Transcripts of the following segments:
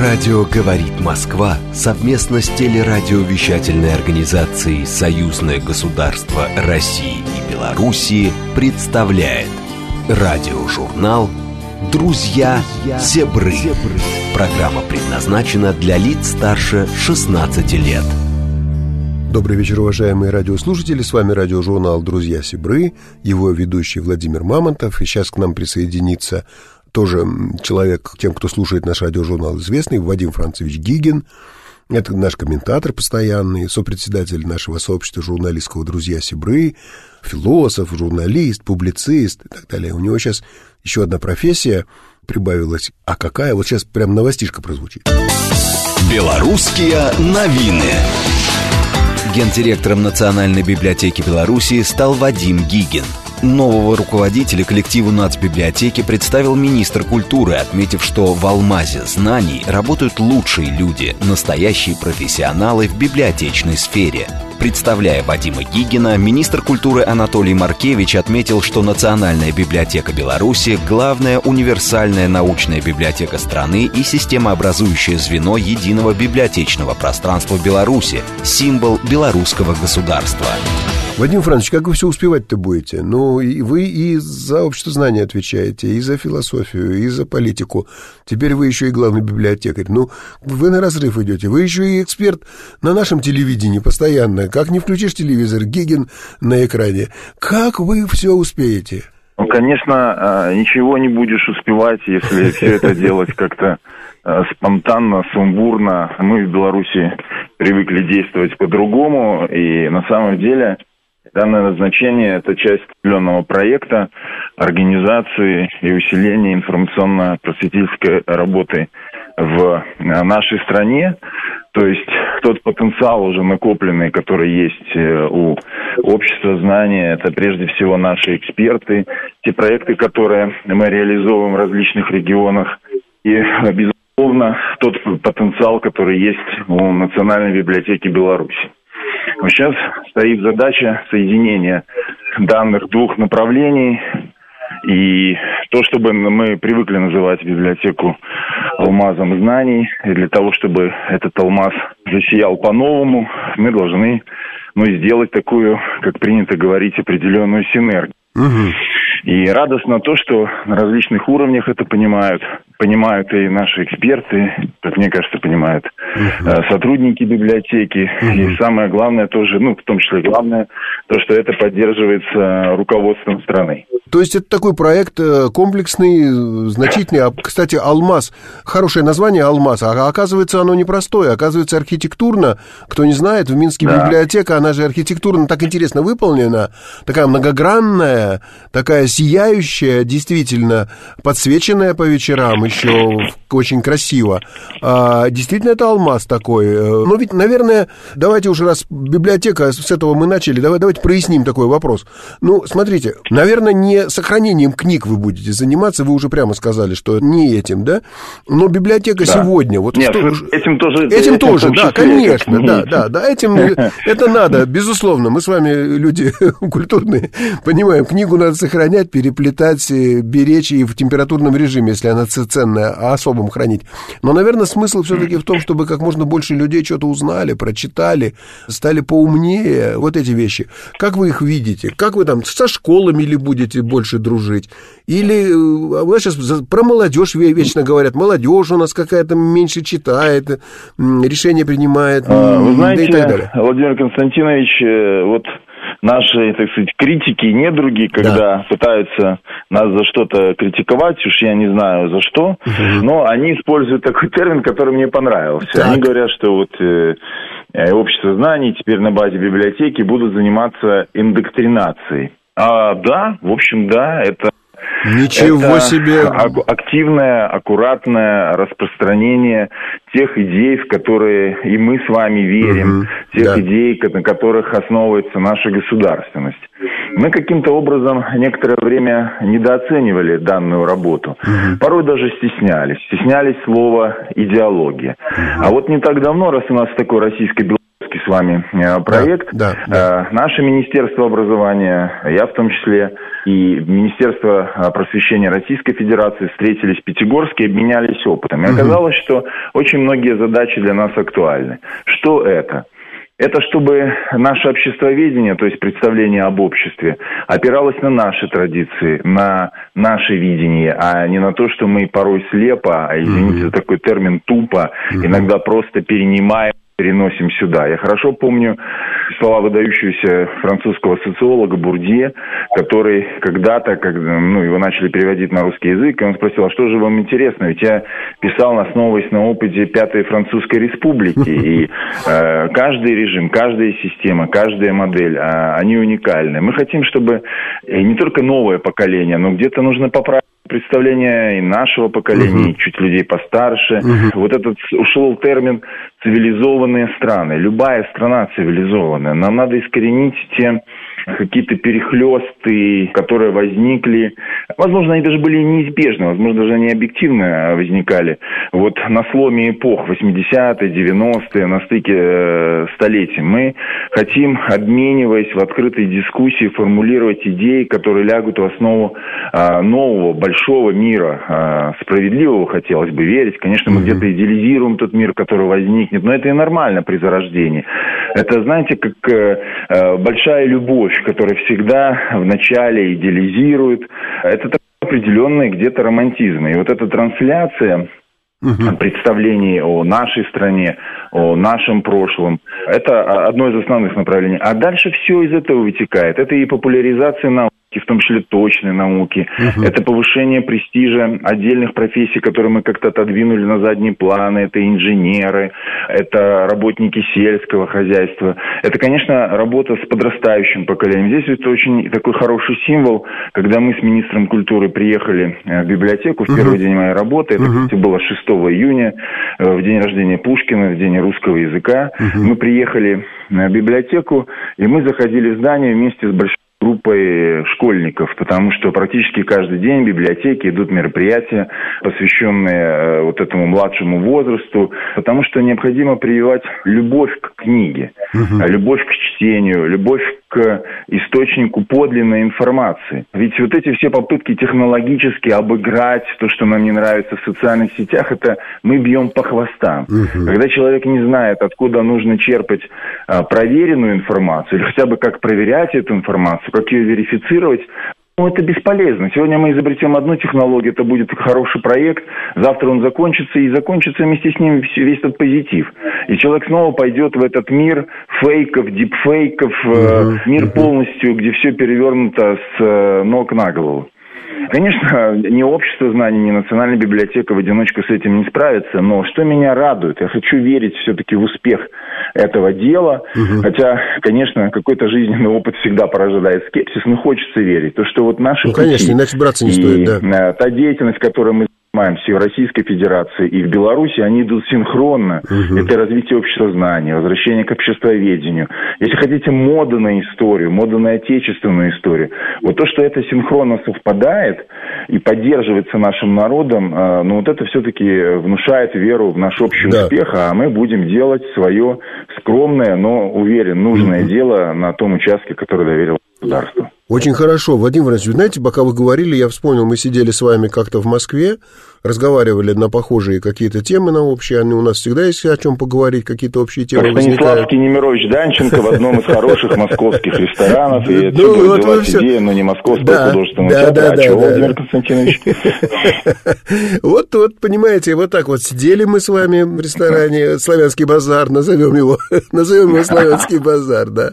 Радио «Говорит Москва» совместно с телерадиовещательной организацией «Союзное государство России и Белоруссии» представляет радиожурнал «Друзья Зебры». Программа предназначена для лиц старше 16 лет. Добрый вечер, уважаемые радиослушатели. С вами радиожурнал «Друзья Сибры», его ведущий Владимир Мамонтов. И сейчас к нам присоединится тоже человек, тем, кто слушает наш радиожурнал, известный, Вадим Францевич Гигин. Это наш комментатор постоянный, сопредседатель нашего сообщества журналистского «Друзья Сибры», философ, журналист, публицист и так далее. У него сейчас еще одна профессия прибавилась. А какая? Вот сейчас прям новостишка прозвучит. Белорусские новины. Гендиректором Национальной библиотеки Беларуси стал Вадим Гигин – Нового руководителя коллективу нацбиблиотеки представил министр культуры, отметив, что в алмазе знаний работают лучшие люди, настоящие профессионалы в библиотечной сфере. Представляя Вадима Гигина, министр культуры Анатолий Маркевич отметил, что Национальная библиотека Беларуси – главная универсальная научная библиотека страны и системообразующее звено единого библиотечного пространства Беларуси, символ белорусского государства. Вадим Францович, как вы все успевать-то будете? Ну, вы и за общество знания отвечаете, и за философию, и за политику. Теперь вы еще и главный библиотекарь. Ну, вы на разрыв идете. Вы еще и эксперт на нашем телевидении постоянно. Как не включишь телевизор, Гигин на экране. Как вы все успеете? Ну, конечно, а, ничего не будешь успевать, если все это делать как-то а, спонтанно, сумбурно. Мы в Беларуси привыкли действовать по-другому, и на самом деле Данное назначение – это часть определенного проекта организации и усиления информационно-просветительской работы в нашей стране. То есть тот потенциал уже накопленный, который есть э, у общества знания, это прежде всего наши эксперты, те проекты, которые мы реализовываем в различных регионах. И, безусловно, тот потенциал, который есть у Национальной библиотеки Беларуси. Сейчас стоит задача соединения данных двух направлений. И то, чтобы мы привыкли называть библиотеку алмазом знаний, и для того, чтобы этот алмаз засиял по-новому, мы должны ну, сделать такую, как принято говорить, определенную синергию. Угу. И радостно то, что на различных уровнях это понимают. Понимают и наши эксперты, как мне кажется, понимают uh сотрудники библиотеки. uh И самое главное тоже, ну, в том числе главное, то, что это поддерживается руководством страны. То есть это такой проект э, комплексный, значительный. А, кстати, «Алмаз», хорошее название «Алмаз», а оказывается оно непростое, оказывается архитектурно. Кто не знает, в Минске да. библиотека, она же архитектурно так интересно выполнена, такая многогранная, такая сияющая, действительно, подсвеченная по вечерам еще очень красиво. А, действительно, это алмаз такой. Э, Но ну, ведь, наверное, давайте уже раз библиотека, с этого мы начали, давай, давайте проясним такой вопрос. Ну, смотрите, наверное, не сохранением книг вы будете заниматься, вы уже прямо сказали, что не этим, да? Но библиотека да. сегодня... Вот Нет, что, этим тоже... Этим, этим тоже, да, конечно, да, да, да, этим это надо, безусловно. Мы с вами люди культурные, понимаем, книгу надо сохранять, переплетать, э, беречь и в температурном режиме, если она ценная, а особым хранить. Но, наверное, смысл все-таки в том, чтобы как можно больше людей что-то узнали, прочитали, стали поумнее, вот эти вещи. Как вы их видите? Как вы там со школами ли будете больше дружить? Или э, вы сейчас про молодежь вечно говорят, молодежь у нас какая-то меньше читает, решения принимает, а, вы знаете, да и так далее. Владимир Константинович, э, вот наши, так сказать, критики, недруги, когда да. пытаются нас за что-то критиковать, уж я не знаю за что, угу. но они используют такой термин, который мне понравился. Так. Они говорят, что вот э, э, общество знаний теперь на базе библиотеки будут заниматься индоктринацией. А, да, в общем, да, это Ничего это себе! активное, аккуратное распространение тех идей, в которые и мы с вами верим, угу, тех да. идей, на которых основывается наша государственность. Мы каким-то образом некоторое время недооценивали данную работу. Угу. Порой даже стеснялись. Стеснялись слова «идеология». Угу. А вот не так давно, раз у нас такой российско с вами э, проект, да, да, да. Э, наше Министерство образования, я в том числе, и Министерство а, просвещения Российской Федерации встретились в Пятигорске и обменялись опытом. И оказалось, что очень многие задачи для нас актуальны. Что это? Это чтобы наше обществоведение, то есть представление об обществе, опиралось на наши традиции, на наше видение, а не на то, что мы порой слепо, а извините за такой термин тупо, иногда просто перенимаем переносим сюда. Я хорошо помню слова выдающегося французского социолога Бурдье, который когда-то, когда, ну, его начали переводить на русский язык, и он спросил, а что же вам интересно? Ведь я писал, основываясь на опыте Пятой Французской Республики, и э, каждый режим, каждая система, каждая модель, э, они уникальны. Мы хотим, чтобы не только новое поколение, но где-то нужно поправить представление и нашего поколения, uh-huh. и чуть людей постарше. Uh-huh. Вот этот ушел термин цивилизованные страны. Любая страна цивилизованная. Нам надо искоренить те какие-то перехлесты, которые возникли. Возможно, они даже были неизбежны, возможно, даже они объективно возникали. Вот на сломе эпох 80-е, 90-е, на стыке э, столетий. Мы хотим, обмениваясь в открытой дискуссии, формулировать идеи, которые лягут в основу э, нового, большого мира, э, справедливого, хотелось бы верить. Конечно, мы mm-hmm. где-то идеализируем тот мир, который возникнет, но это и нормально при зарождении. Это, знаете, как э, э большая любовь любовь, которая всегда вначале идеализирует. Это определенный где-то романтизм. И вот эта трансляция угу. представлений о нашей стране, о нашем прошлом. Это одно из основных направлений. А дальше все из этого вытекает. Это и популяризация науки в том числе точной науки. Угу. Это повышение престижа отдельных профессий, которые мы как-то отодвинули на задние планы. Это инженеры, это работники сельского хозяйства. Это, конечно, работа с подрастающим поколением. Здесь это очень такой хороший символ, когда мы с министром культуры приехали э, в библиотеку в угу. первый день моей работы. Это, угу. кстати, было 6 июня, э, в день рождения Пушкина, в день русского языка. Угу. Мы приехали в библиотеку, и мы заходили в здание вместе с большой группой школьников, потому что практически каждый день в библиотеке идут мероприятия, посвященные э, вот этому младшему возрасту, потому что необходимо прививать любовь к книге, угу. любовь к чтению, любовь к источнику подлинной информации. Ведь вот эти все попытки технологически обыграть то, что нам не нравится в социальных сетях, это мы бьем по хвостам. Угу. Когда человек не знает, откуда нужно черпать а, проверенную информацию, или хотя бы как проверять эту информацию, как ее верифицировать, ну, это бесполезно. Сегодня мы изобретем одну технологию, это будет хороший проект, завтра он закончится, и закончится вместе с ним весь этот позитив. И человек снова пойдет в этот мир фейков, дипфейков, uh-huh. мир полностью, где все перевернуто с э, ног на голову. Конечно, ни общество знаний, ни национальная библиотека в одиночку с этим не справится, но что меня радует, я хочу верить все-таки в успех этого дела, угу. хотя, конечно, какой-то жизненный опыт всегда порождает скепсис, но хочется верить, то что вот наши ну, конечно, иначе браться не стоит, да. Э, та деятельность, которую мы занимаемся в Российской Федерации и в Беларуси, они идут синхронно. Угу. Это развитие общества знаний, возвращение к обществоведению. Если хотите, мода на историю, мода на отечественную историю. Вот то, что это синхронно совпадает и поддерживается нашим народом, э, ну вот это все-таки внушает веру в наш общий да. успех, а мы будем делать свое скромное, но, уверен, нужное угу. дело на том участке, который доверил государству. Очень хорошо. Вадим Владимирович, знаете, пока вы говорили, я вспомнил, мы сидели с вами как-то в Москве, разговаривали на похожие какие-то темы на общие, они у нас всегда есть о чем поговорить, какие-то общие темы как возникают. Немирович Данченко в одном из хороших московских ресторанов, и отсюда ну, вот родилась идея, но не московского художественного театра, а чего, Владимир Константинович? Вот, вот, понимаете, вот так вот сидели мы с вами в ресторане «Славянский базар», назовем его, назовем его «Славянский базар», да,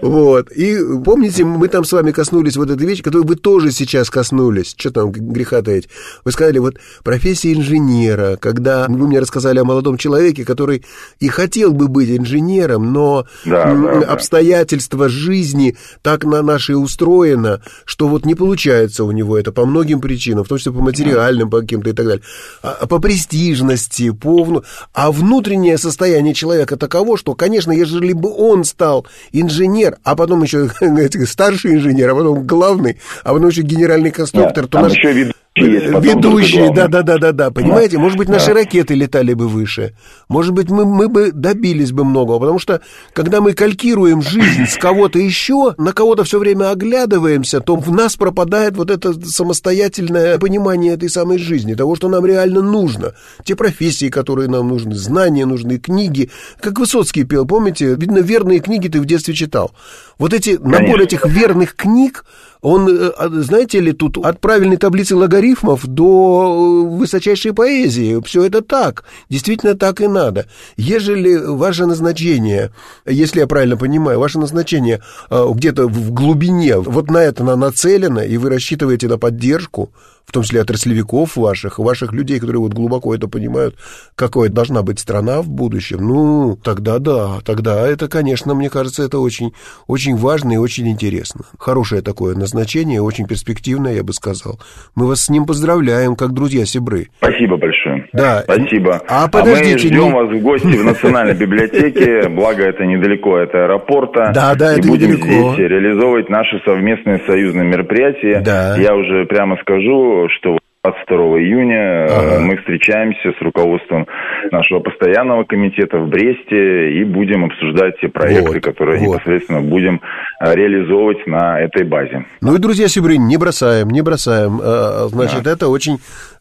вот, и помните, мы там с вами коснулись вот этой вещи, которую вы тоже сейчас коснулись, что там греха таить, вы сказали, вот профессия инженера, когда вы мне рассказали о молодом человеке, который и хотел бы быть инженером, но да, да, обстоятельства да. жизни так на нашей устроено, что вот не получается у него это по многим причинам, в том числе по материальным, по каким-то и так далее, а, а по престижности, по... А внутреннее состояние человека таково, что, конечно, если бы он стал инженер, а потом еще старший инженер, а потом главный, а потом еще генеральный конструктор, Нет, то наш... еще вид ведущие, да, да, да, да, да, понимаете? Может быть, наши ракеты летали бы выше. Может быть, мы, мы бы добились бы многого, потому что когда мы калькируем жизнь с кого-то еще, на кого-то все время оглядываемся, то в нас пропадает вот это самостоятельное понимание этой самой жизни, того, что нам реально нужно. Те профессии, которые нам нужны, знания нужны, книги. Как Высоцкий пел, помните? Видно, верные книги ты в детстве читал. Вот эти, набор этих верных книг, он, э, а, знаете ли, тут от правильной таблицы логарифмов до э, высочайшей поэзии. Все это так. Действительно так и надо. Ежели ваше назначение, если я правильно понимаю, ваше назначение э, где-то в глубине, вот на это нацелено, и вы рассчитываете на поддержку, в том числе отраслевиков ваших, ваших людей, которые вот глубоко это понимают, какой должна быть страна в будущем, ну, тогда да, тогда это, конечно, мне кажется, это очень, очень важно и очень интересно. Хорошее такое назначение, очень перспективное, я бы сказал. Мы вас с ним поздравляем, как друзья Сибры. Спасибо большое. Да. Спасибо. А, подождите. А мы ждем не... вас в гости в Национальной библиотеке, благо это недалеко от аэропорта. Да, да, это И будем здесь реализовывать наши совместные союзные мероприятия. Да. Я уже прямо скажу, что 22 июня э, ага. мы встречаемся с руководством нашего постоянного комитета в Бресте и будем обсуждать те проекты, вот, которые вот. непосредственно будем э, реализовывать на этой базе. Ну и, друзья Сибрин, не бросаем, не бросаем. Э, значит, да. это очень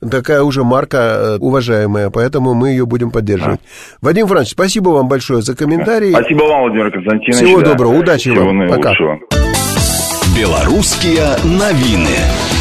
такая уже марка уважаемая, поэтому мы ее будем поддерживать. Да. Вадим Франч, спасибо вам большое за комментарий. Спасибо вам, Владимир Константинович. Всего да. доброго, удачи Всего вам. Пока. Белорусские новины.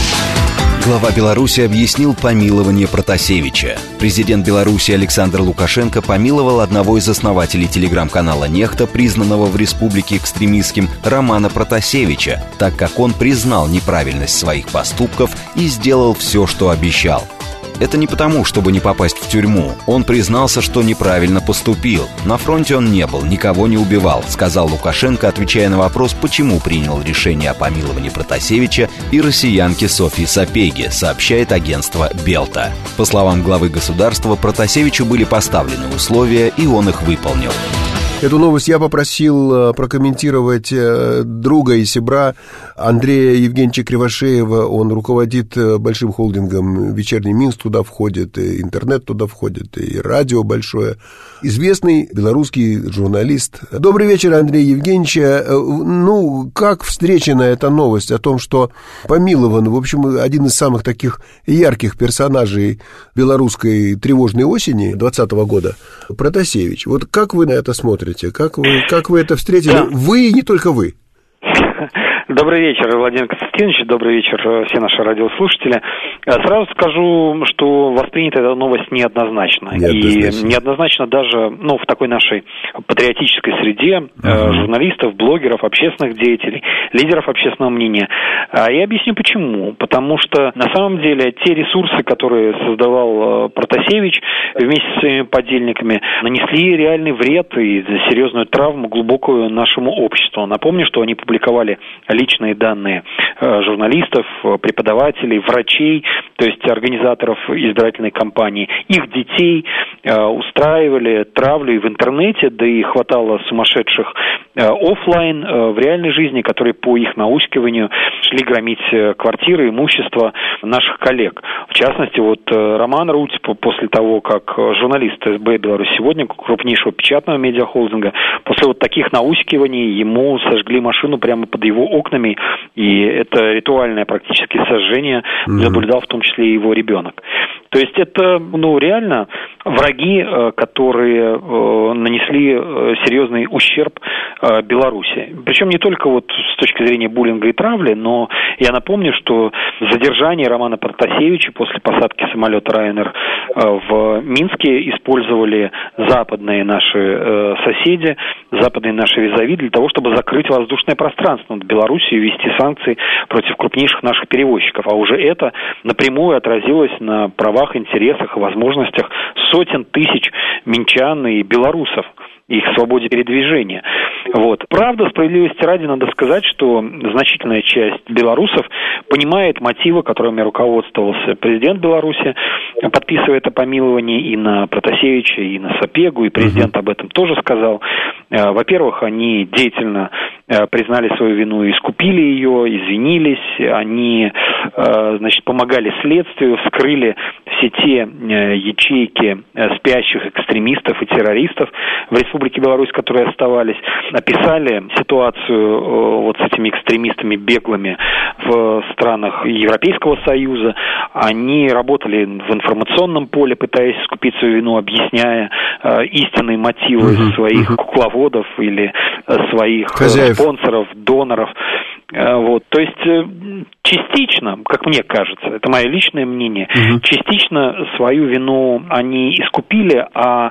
Глава Беларуси объяснил помилование Протасевича. Президент Беларуси Александр Лукашенко помиловал одного из основателей телеграм-канала «Нехта», признанного в республике экстремистским, Романа Протасевича, так как он признал неправильность своих поступков и сделал все, что обещал – это не потому, чтобы не попасть в тюрьму. Он признался, что неправильно поступил. На фронте он не был, никого не убивал, сказал Лукашенко, отвечая на вопрос, почему принял решение о помиловании Протасевича и россиянки Софьи Сапеги, сообщает агентство «Белта». По словам главы государства, Протасевичу были поставлены условия, и он их выполнил. Эту новость я попросил э, прокомментировать э, друга и себра Андрея Евгеньевича Кривошеева. Он руководит э, большим холдингом «Вечерний Минск», туда входит, и интернет туда входит, и радио большое. Известный белорусский журналист. Добрый вечер, Андрей Евгеньевич. Ну, как встречена эта новость о том, что помилован, в общем, один из самых таких ярких персонажей белорусской тревожной осени 2020 года, Протасевич. Вот как вы на это смотрите? Смотрите? Как вы, как вы это встретили? Вы и не только вы. Добрый вечер, Владимир Константинович, добрый вечер, э, все наши радиослушатели. Э, сразу скажу, что воспринята эта новость неоднозначно. неоднозначно. И неоднозначно даже ну, в такой нашей патриотической среде uh-huh. журналистов, блогеров, общественных деятелей, лидеров общественного мнения. Я объясню почему. Потому что на самом деле те ресурсы, которые создавал Протасевич вместе со своими подельниками, нанесли реальный вред и серьезную травму глубокую нашему обществу. Напомню, что они публиковали личные данные э, журналистов, э, преподавателей, врачей, то есть организаторов избирательной кампании, их детей э, устраивали травлю и в интернете, да и хватало сумасшедших офлайн в реальной жизни, которые по их наускиванию шли громить квартиры, имущество наших коллег. В частности, вот Роман Руть после того, как журналист СБ «Беларусь сегодня», крупнейшего печатного медиахолдинга, после вот таких наускиваний ему сожгли машину прямо под его окнами, окнами, и это ритуальное практически сожжение mm-hmm. наблюдал в том числе и его ребенок. То есть это, ну, реально враги, э, которые э, нанесли э, серьезный ущерб Беларуси. Причем не только вот с точки зрения буллинга и травли, но я напомню, что задержание Романа Протасевича после посадки самолета Райнер в Минске использовали западные наши соседи, западные наши визави для того, чтобы закрыть воздушное пространство над Беларусью и ввести санкции против крупнейших наших перевозчиков. А уже это напрямую отразилось на правах, интересах и возможностях сотен тысяч минчан и белорусов их свободе передвижения. Вот. Правда, справедливости ради надо сказать, что значительная часть белорусов понимает мотивы, которыми руководствовался президент Беларуси, подписывая это помилование и на Протасевича, и на Сапегу, и президент об этом тоже сказал. Э, во-первых, они деятельно э, признали свою вину и искупили ее, извинились, они, э, значит, помогали следствию, вскрыли все те ячейки спящих экстремистов и террористов в Республике Беларусь, которые оставались, описали ситуацию вот с этими экстремистами беглыми в странах Европейского Союза. Они работали в информационном поле, пытаясь искупить свою вину, объясняя истинные мотивы угу, своих угу. кукловодов или своих Хозяев. спонсоров, доноров. Э, вот, то есть э, частично, как мне кажется, это мое личное мнение, угу. частично свою вину они искупили, а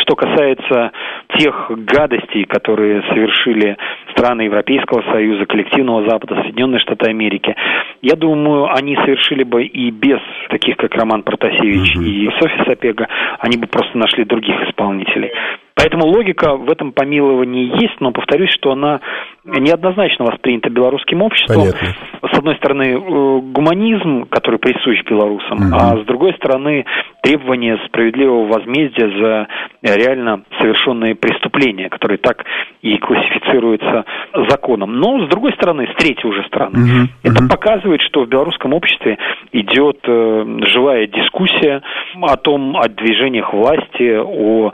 что касается тех гадостей, которые совершили страны Европейского Союза, коллективного Запада, Соединенные Штаты Америки, я думаю, они совершили бы и без таких, как Роман Протасевич угу. и Софья Сапега, они бы просто нашли других исполнителей. Поэтому логика в этом помиловании есть, но повторюсь, что она неоднозначно воспринята белорусским обществом. Понятно. С одной стороны, э, гуманизм, который присущ белорусам, угу. а с другой стороны, требование справедливого возмездия за реально совершенные преступления, которые так и классифицируются законом. Но, с другой стороны, с третьей уже стороны, угу. это угу. показывает, что в белорусском обществе идет э, живая дискуссия о том, о движениях власти, о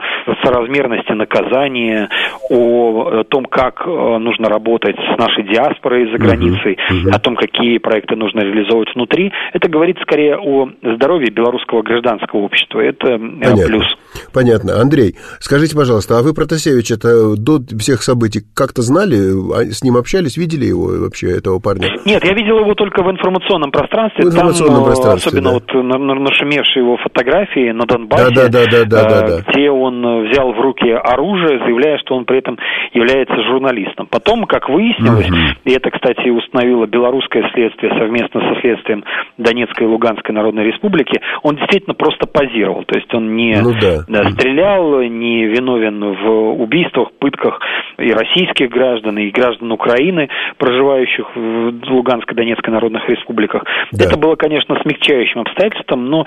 соразмерности наказания, о э, том, как э, нужно работать с нашей диаспорой за границей, угу. о том, какие проекты нужно реализовывать внутри. Это говорит скорее о здоровье белорусского гражданского общества. Это Понятно. плюс. Понятно. Андрей, скажите, пожалуйста, а вы Протасевич это до всех событий как-то знали? А с ним общались, видели его вообще, этого парня? Нет, я видел его только в информационном пространстве. В информационном Там, э, пространстве, Особенно да. вот нашумевшие его фотографии на Донбассе, да, да, да, да, да, да, где он взял в руки оружие, заявляя, что он при этом является журналистом. Потом, как выяснилось, угу. и это, кстати, установило белорусское следствие совместно со следствием Донецкой и Луганской Народной Республики, он действительно просто позировал. То есть он не ну, да. Да, стрелял, не виновен в убийствах, пытках и российских граждан, и граждан Украины, проживающих в Луганской, Донецкой народных республиках. Да. Это было, конечно, смягчающим обстоятельством, но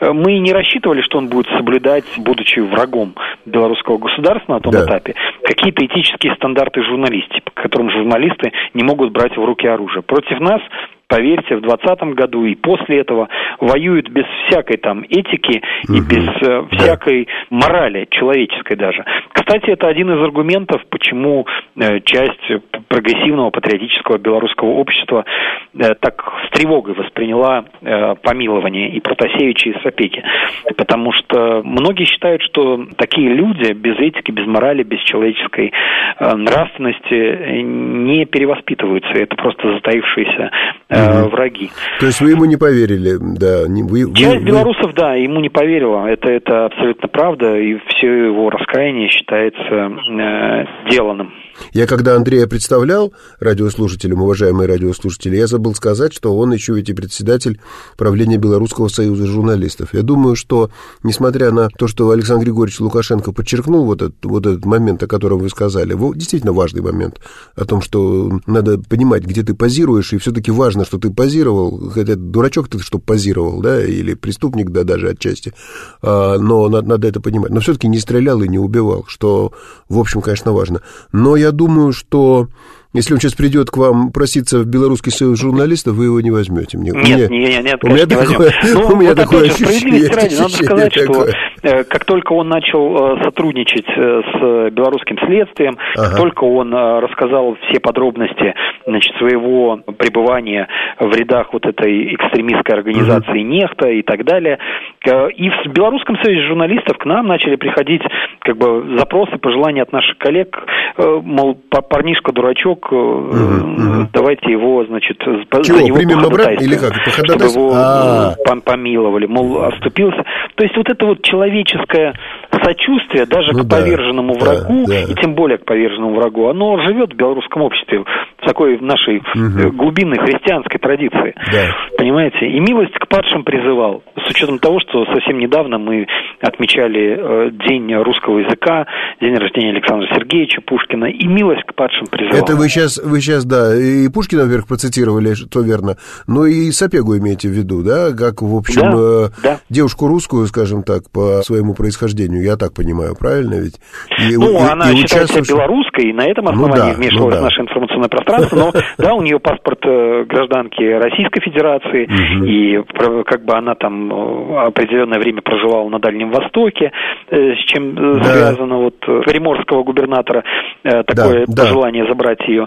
э, мы не рассчитывали, что он будет соблюдать, будучи врагом белорусского государства на том да. этапе, какие-то этические стандарты журналистики, по которым журналисты не могут брать в руки оружие. Против нас поверьте, в 2020 году и после этого воюют без всякой там этики и без э, всякой морали, человеческой даже. Кстати, это один из аргументов, почему э, часть прогрессивного патриотического белорусского общества э, так с тревогой восприняла э, помилование и Протасевича, и Сапеги. Потому что многие считают, что такие люди без этики, без морали, без человеческой э, нравственности не перевоспитываются. Это просто затаившиеся э, угу. враги. То есть вы ему не поверили, да? Вы, Часть вы, белорусов, да, ему не поверила. Это, это абсолютно правда, и все его раскаяние считается э, деланным. Я когда Андрея представлял радиослушателям, уважаемые радиослушатели, я забыл сказать, что он еще ведь и председатель правления Белорусского союза журналистов. Я думаю, что, несмотря на то, что Александр Григорьевич Лукашенко подчеркнул вот этот, вот этот момент, о котором вы сказали, действительно важный момент, о том, что надо понимать, где ты позируешь, и все-таки важно, что ты позировал, хотя дурачок ты, что позировал, да, или преступник, да, даже отчасти, а, но надо, надо это понимать. Но все-таки не стрелял и не убивал, что, в общем, конечно, важно. Но я думаю, что если он сейчас придет к вам проситься в Белорусский союз журналистов, вы его не возьмете. Мне, нет, мне, нет, нет, у меня такое, ну, у меня вот такое ощущение. Ради, надо сказать, такое. что э, как только он начал э, сотрудничать э, с белорусским следствием, ага. как только он рассказал все подробности значит, своего пребывания в рядах вот этой экстремистской организации угу. «Нехта» и так далее, и в Белорусском союзе журналистов к нам начали приходить как бы запросы, пожелания от наших коллег, мол, парнишка-дурачок, срок, угу, давайте его, значит, Чего, за него примем обратно или как? Чтобы его А-а-а. помиловали, мол, оступился. То есть вот это вот человеческое сочувствие даже ну, к да, поверженному врагу, да, и тем более к поверженному врагу, оно живет в белорусском обществе, в такой нашей угу. глубинной христианской традиции. Да. Понимаете? И милость к падшим призывал, с учетом того, что совсем недавно мы отмечали День русского языка, день рождения Александра Сергеевича Пушкина, и милость к падшим призывала. Это вы сейчас, вы сейчас, да, и Пушкина, вверх процитировали, то верно, но и Сапегу имеете в виду, да, как, в общем, да, да. девушку русскую, скажем так, по своему происхождению, я так понимаю, правильно ведь? И, ну, и, она и считается участвуешь... белорусской, и на этом основании ну, да, вмешивалось ну, да. наше информационное пространство, но, да, у нее паспорт гражданки Российской Федерации, и как бы она там определенное время проживала на Дальнем Востоке, с чем связано вот приморского губернатора такое пожелание забрать ее.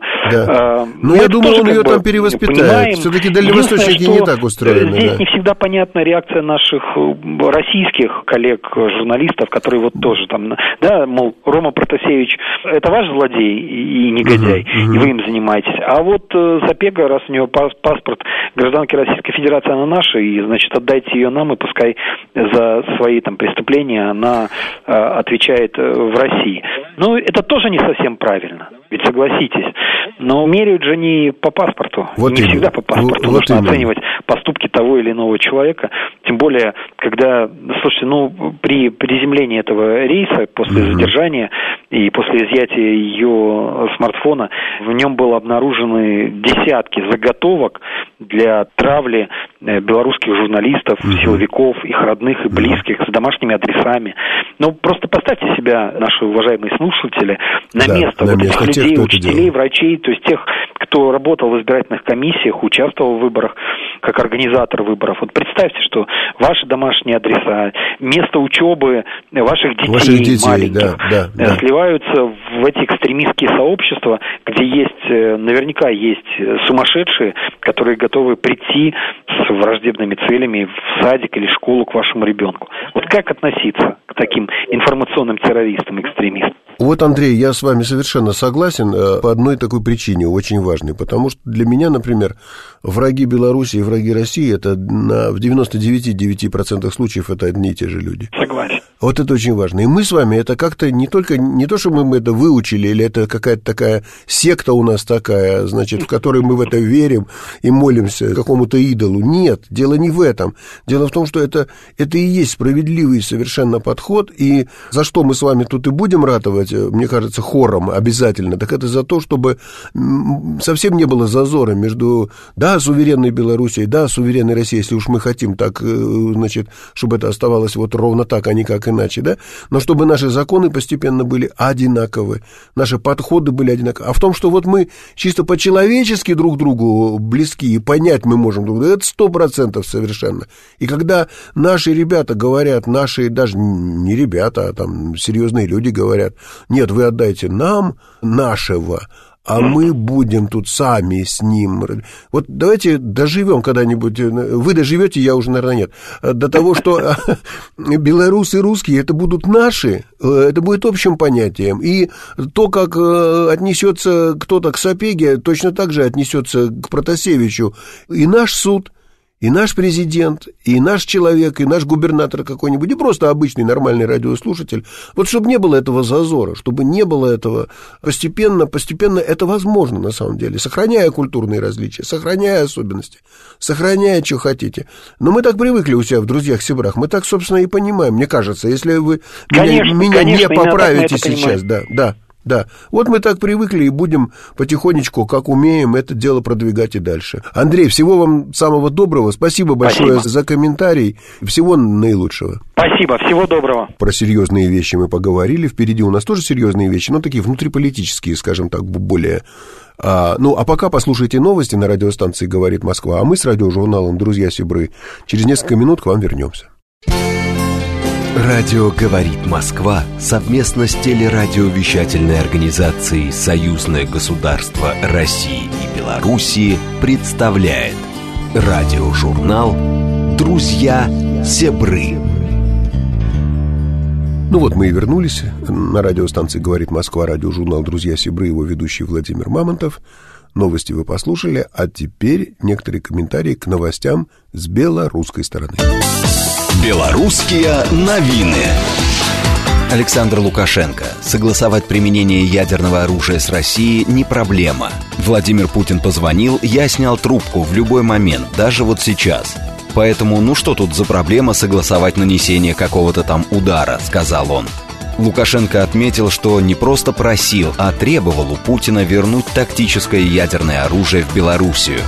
Ну, я думаю, он ее там перевоспитает. Все-таки дальневосточники не так устроены. Здесь не всегда понятна реакция наших российских коллег-журналистов, которые вот тоже там, да, мол, Рома Протасевич, это ваш злодей и негодяй, и вы им занимаетесь. А вот Запега, раз у него паспорт гражданки Российской Федерации, она наша, и, значит, отдайте ее нам, и пускай за свои там преступления она отвечает в России. Ну, это тоже не совсем правильно. Ведь согласитесь. Но меряют же не по паспорту. Вот не именно. всегда по паспорту. Вот Нужно именно. оценивать поступки того или иного человека. Тем более, когда, слушайте, ну, при приземлении этого рейса, после угу. задержания и после изъятия ее смартфона, в нем было обнаружены десятки заготовок для травли э, белорусских журналистов, угу. силовиков, их родных и близких с домашними адресами. Ну, просто поставьте себя, наши уважаемые слушатели, на да, место на вот место этих людей, учителей, врачей, то есть тех, кто работал в избирательных комиссиях, участвовал в выборах как организатор выборов. Вот представьте, что ваши домашние адреса, место учебы ваших детей, ваших детей маленьких да, да, да. сливаются в эти экстремистские сообщества, где есть, э, наверняка есть сумасшедшие, которые готовы прийти с враждебными целями в садик или школу к вашему ребенку. Вот как относиться к таким информационным террористам, экстремистам? Вот, Андрей, я с вами совершенно согласен э, по одной такой причине, очень важной, потому что для меня, например, враги Беларуси и враги России, это на, в 99,9% случаев это одни и те же люди. Согласен. Вот это очень важно. И мы с вами это как-то не только, не то, что мы это выучили, или это какая-то такая секта у нас такая, значит, в которой мы в это верим и молимся какому-то идолу. Нет, дело не в этом. Дело в том, что это, это и есть справедливый совершенно подход, и за что мы с вами тут и будем ратовать, мне кажется, хором обязательно, так это за то, чтобы совсем не было зазора между, да, суверенной Белоруссией, да, суверенной Россией, если уж мы хотим так, э, значит, чтобы это оставалось вот ровно так, а не как иначе, да, но чтобы наши законы постепенно были одинаковы, наши подходы были одинаковы. А в том, что вот мы чисто по-человечески друг другу близки и понять мы можем друг друга, это сто процентов совершенно. И когда наши ребята говорят, наши даже не ребята, а там серьезные люди говорят, нет, вы отдайте нам нашего, а мы будем тут сами с ним. Вот давайте доживем когда-нибудь, вы доживете, я уже, наверное, нет, до того, что белорусы и русские это будут наши, это будет общим понятием. И то, как э, отнесется кто-то к Сапеге, точно так же отнесется к Протасевичу. И наш суд – и наш президент, и наш человек, и наш губернатор какой-нибудь, и просто обычный нормальный радиослушатель, вот чтобы не было этого зазора, чтобы не было этого, постепенно, постепенно это возможно на самом деле, сохраняя культурные различия, сохраняя особенности, сохраняя, что хотите. Но мы так привыкли у себя в друзьях-сибрах, мы так, собственно, и понимаем, мне кажется, если вы конечно, меня, меня конечно, не поправите сейчас, да, да, да, вот мы так привыкли и будем потихонечку, как умеем, это дело продвигать и дальше. Андрей, всего вам самого доброго. Спасибо большое Спасибо. за комментарий. Всего наилучшего. Спасибо, всего доброго. Про серьезные вещи мы поговорили. Впереди у нас тоже серьезные вещи, но такие внутриполитические, скажем так, более а, ну, а пока послушайте новости на радиостанции «Говорит Москва», а мы с радиожурналом «Друзья Сибры» через несколько минут к вам вернемся. Радио «Говорит Москва» совместно с телерадиовещательной организацией «Союзное государство России и Белоруссии» представляет радиожурнал «Друзья Себры». Ну вот мы и вернулись. На радиостанции «Говорит Москва» радиожурнал «Друзья Себры» его ведущий Владимир Мамонтов. Новости вы послушали, а теперь некоторые комментарии к новостям с белорусской стороны. Белорусские новины. Александр Лукашенко. Согласовать применение ядерного оружия с Россией не проблема. Владимир Путин позвонил, я снял трубку в любой момент, даже вот сейчас. Поэтому ну что тут за проблема согласовать нанесение какого-то там удара, сказал он. Лукашенко отметил, что не просто просил, а требовал у Путина вернуть тактическое ядерное оружие в Белоруссию.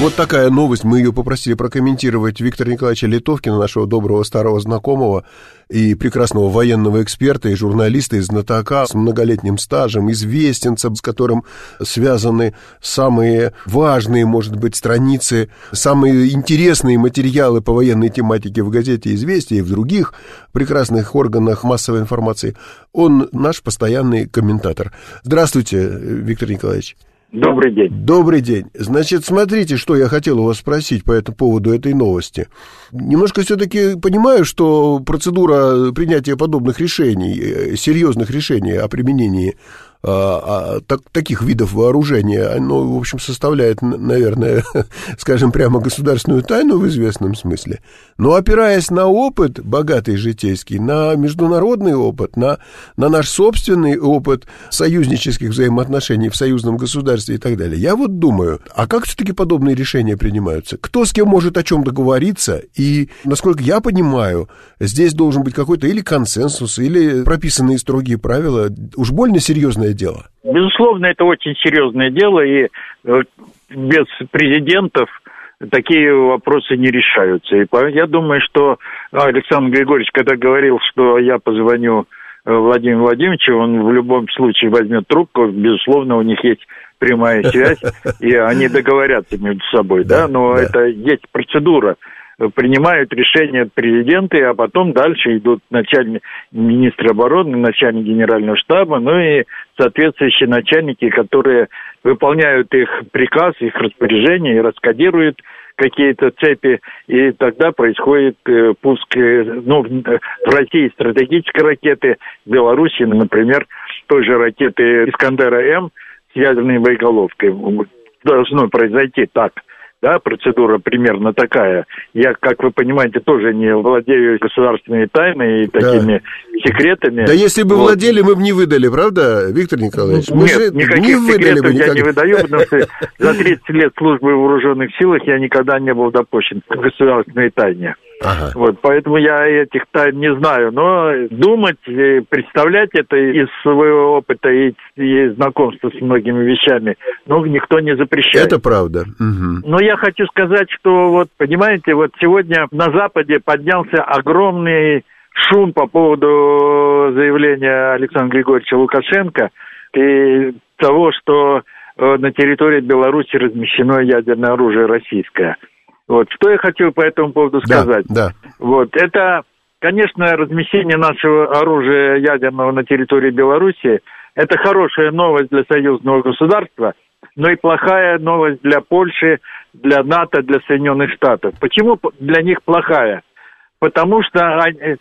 Вот такая новость. Мы ее попросили прокомментировать Виктора Николаевича Литовкина, нашего доброго старого знакомого и прекрасного военного эксперта и журналиста, и знатока с многолетним стажем, известенца, с которым связаны самые важные, может быть, страницы, самые интересные материалы по военной тематике в газете «Известия» и в других прекрасных органах массовой информации. Он наш постоянный комментатор. Здравствуйте, Виктор Николаевич. Добрый день. Добрый день. Значит, смотрите, что я хотел у вас спросить по этому поводу этой новости. Немножко все-таки понимаю, что процедура принятия подобных решений, э, серьезных решений о применении а, а, так, таких видов вооружения, оно, в общем, составляет, наверное, скажем прямо, государственную тайну в известном смысле. Но опираясь на опыт богатый житейский, на международный опыт, на, на наш собственный опыт союзнических взаимоотношений в союзном государстве и так далее, я вот думаю, а как все-таки подобные решения принимаются? Кто с кем может о чем договориться? И, насколько я понимаю, здесь должен быть какой-то или консенсус, или прописанные строгие правила. Уж больно серьезная серьезное дело? Безусловно, это очень серьезное дело, и э, без президентов такие вопросы не решаются. И я думаю, что Александр Григорьевич, когда говорил, что я позвоню э, Владимиру Владимировичу, он в любом случае возьмет трубку, безусловно, у них есть прямая связь, и они договорятся между собой, да, но это есть процедура принимают решения президенты, а потом дальше идут начальник министра обороны, начальник генерального штаба, ну и соответствующие начальники, которые выполняют их приказ, их распоряжение и раскодируют какие-то цепи, и тогда происходит э, пуск, э, ну, в России стратегической ракеты, в Беларуси, например, той же ракеты «Искандера-М» с ядерной боеголовкой. Должно произойти так – да, процедура примерно такая. Я, как вы понимаете, тоже не владею государственными тайнами и такими да. секретами. Да если бы вот. владели, мы бы не выдали, правда, Виктор Николаевич? Мы Нет, же никаких не выдали бы я не выдаю, потому что за 30 лет службы в вооруженных силах я никогда не был допущен к государственной тайне. Ага. Вот, поэтому я этих тайн не знаю. Но думать, представлять это из своего опыта и, и знакомства с многими вещами, ну, никто не запрещает. Это правда. Угу. Но я хочу сказать, что вот, понимаете, вот сегодня на Западе поднялся огромный шум по поводу заявления Александра Григорьевича Лукашенко и того, что э, на территории Беларуси размещено ядерное оружие российское. Вот, что я хотел по этому поводу сказать. Да, да. Вот, это, конечно, размещение нашего оружия ядерного на территории Беларуси, это хорошая новость для союзного государства, но и плохая новость для Польши, для НАТО, для Соединенных Штатов. Почему для них плохая? Потому что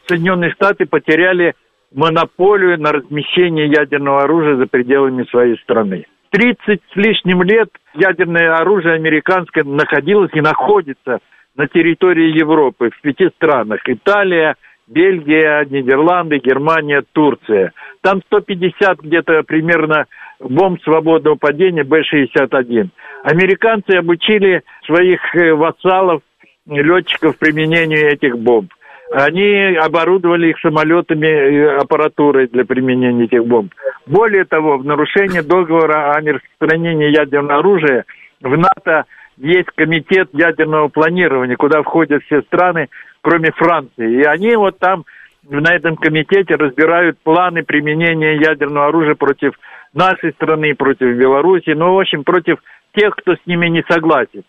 Соединенные Штаты потеряли монополию на размещение ядерного оружия за пределами своей страны. 30 с лишним лет ядерное оружие американское находилось и находится на территории Европы в пяти странах. Италия, Бельгия, Нидерланды, Германия, Турция. Там 150 где-то примерно бомб свободного падения Б-61. Американцы обучили своих э, вассалов, летчиков применению этих бомб. Они оборудовали их самолетами и аппаратурой для применения этих бомб. Более того, в нарушение договора о нераспространении ядерного оружия в НАТО есть комитет ядерного планирования, куда входят все страны, кроме Франции. И они вот там на этом комитете разбирают планы применения ядерного оружия против нашей страны, против Беларуси, ну, в общем, против тех, кто с ними не согласен.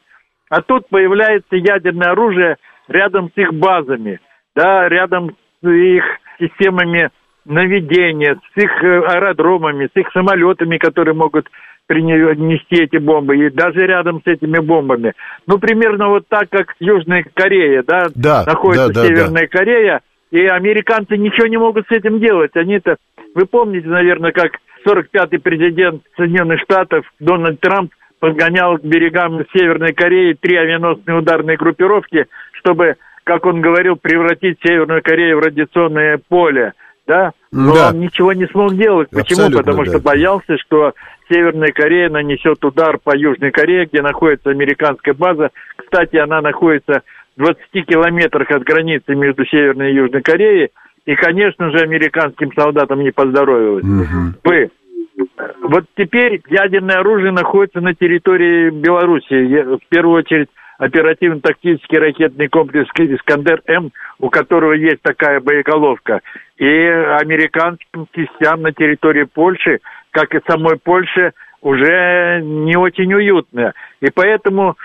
А тут появляется ядерное оружие рядом с их базами да, рядом с их системами наведения, с их э, аэродромами, с их самолетами, которые могут принести эти бомбы, и даже рядом с этими бомбами. Ну, примерно вот так, как Южная Корея, да, да находится да, Северная да. Корея, и американцы ничего не могут с этим делать. Они-то, вы помните, наверное, как 45-й президент Соединенных Штатов Дональд Трамп подгонял к берегам Северной Кореи три авианосные ударные группировки, чтобы как он говорил, превратить Северную Корею в радиационное поле, да? Но да. он ничего не смог делать. Почему? Абсолютно, Потому да. что боялся, что Северная Корея нанесет удар по Южной Корее, где находится американская база. Кстати, она находится 20 километрах от границы между Северной и Южной Кореей, и, конечно же, американским солдатам не поздоровилось. Угу. Вот теперь ядерное оружие находится на территории Беларуси. В первую очередь оперативно-тактический ракетный комплекс «Искандер-М», у которого есть такая боеголовка. И американским частям на территории Польши, как и самой Польши, уже не очень уютно. И поэтому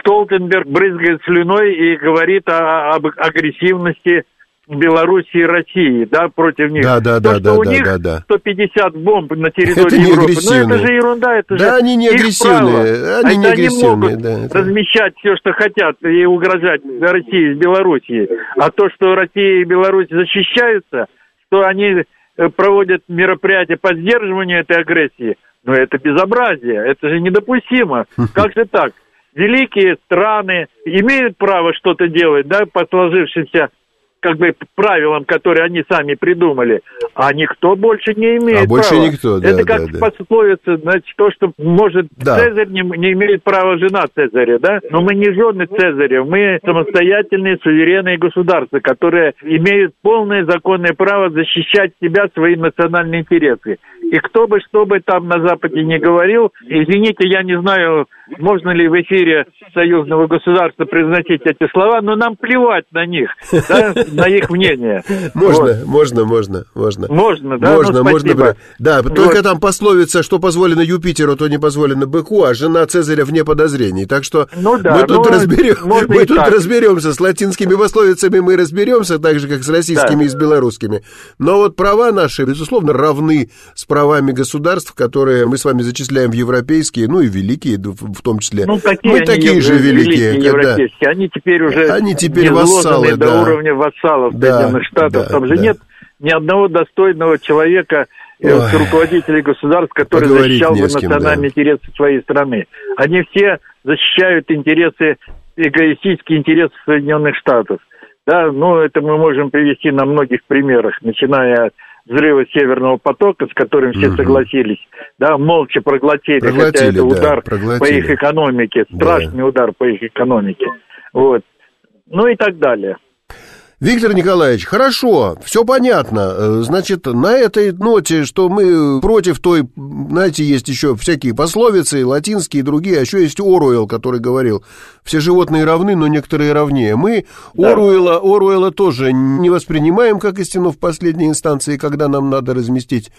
Столтенберг брызгает слюной и говорит о, об агрессивности Белоруссии и России, да, против них. Да, да, То, да, что да, у да, них да, да. 150 бомб на территории это не Европы. Ну, это же ерунда, это да, же они не агрессивные, право. они не агрессивные, могут да, это- размещать все, что хотят, и угрожать России с Белоруссией. А то, что Россия и Беларусь защищаются, что они проводят мероприятия по сдерживанию этой агрессии, ну, это безобразие, это же недопустимо. Как же так? Великие страны имеют право что-то делать, да, по сложившимся как бы правилам, которые они сами придумали, а никто больше не имеет А больше права. никто, да, Это как да, да. пословица, значит, то, что может Да. Цезарь не, не имеет права жена Цезаря, да? Но мы не жены Цезаря, мы самостоятельные суверенные государства, которые имеют полное законное право защищать себя, свои национальные интересы. И кто бы что бы там на Западе не говорил, извините, я не знаю, можно ли в эфире союзного государства произносить эти слова, но нам плевать на них, да, на их мнение. Можно, Вот. можно, можно, можно. Можно, да? Можно, Ну, можно. Да, Вот. только там пословица, что позволено Юпитеру, то не позволено быку, а жена Цезаря вне подозрений. Так что Ну да, мы тут, ну, разберем, мы тут так. разберемся. С латинскими пословицами мы разберемся, так же, как с российскими Да. и с белорусскими. Но вот права наши, безусловно, равны с правами государств, которые мы с вами зачисляем в европейские, ну и великие в том числе. Ну, какие мы они такие же великие. да. европейские. Они теперь уже Они теперь вассалы, до да. уровня вассалов Да, Соединенных Штатов. да, Там же да. нет ни одного достойного человека э, Ой. руководителей государств, который защищал бы национальные да. интересы своей страны. Они все защищают интересы, эгоистические интересы Соединенных Штатов. Да, ну, это мы можем привести на многих примерах, начиная от взрыва Северного потока, с которым все Мгм. согласились, да, молча проглотили, хотя Проглотили, это да, удар по проглотили. их экономике, Да. страшный удар по их экономике. Вот. Ну и так далее. Виктор Николаевич, хорошо, все понятно. Э, Значит, на этой ноте, что мы против той, знаете, есть еще всякие пословицы, латинские и другие, а еще есть Оруэлл, который говорил, все животные равны, но некоторые равнее. Мы Да. Оруэлла, Оруэлла тоже не воспринимаем как истину в последней инстанции, когда нам надо разместить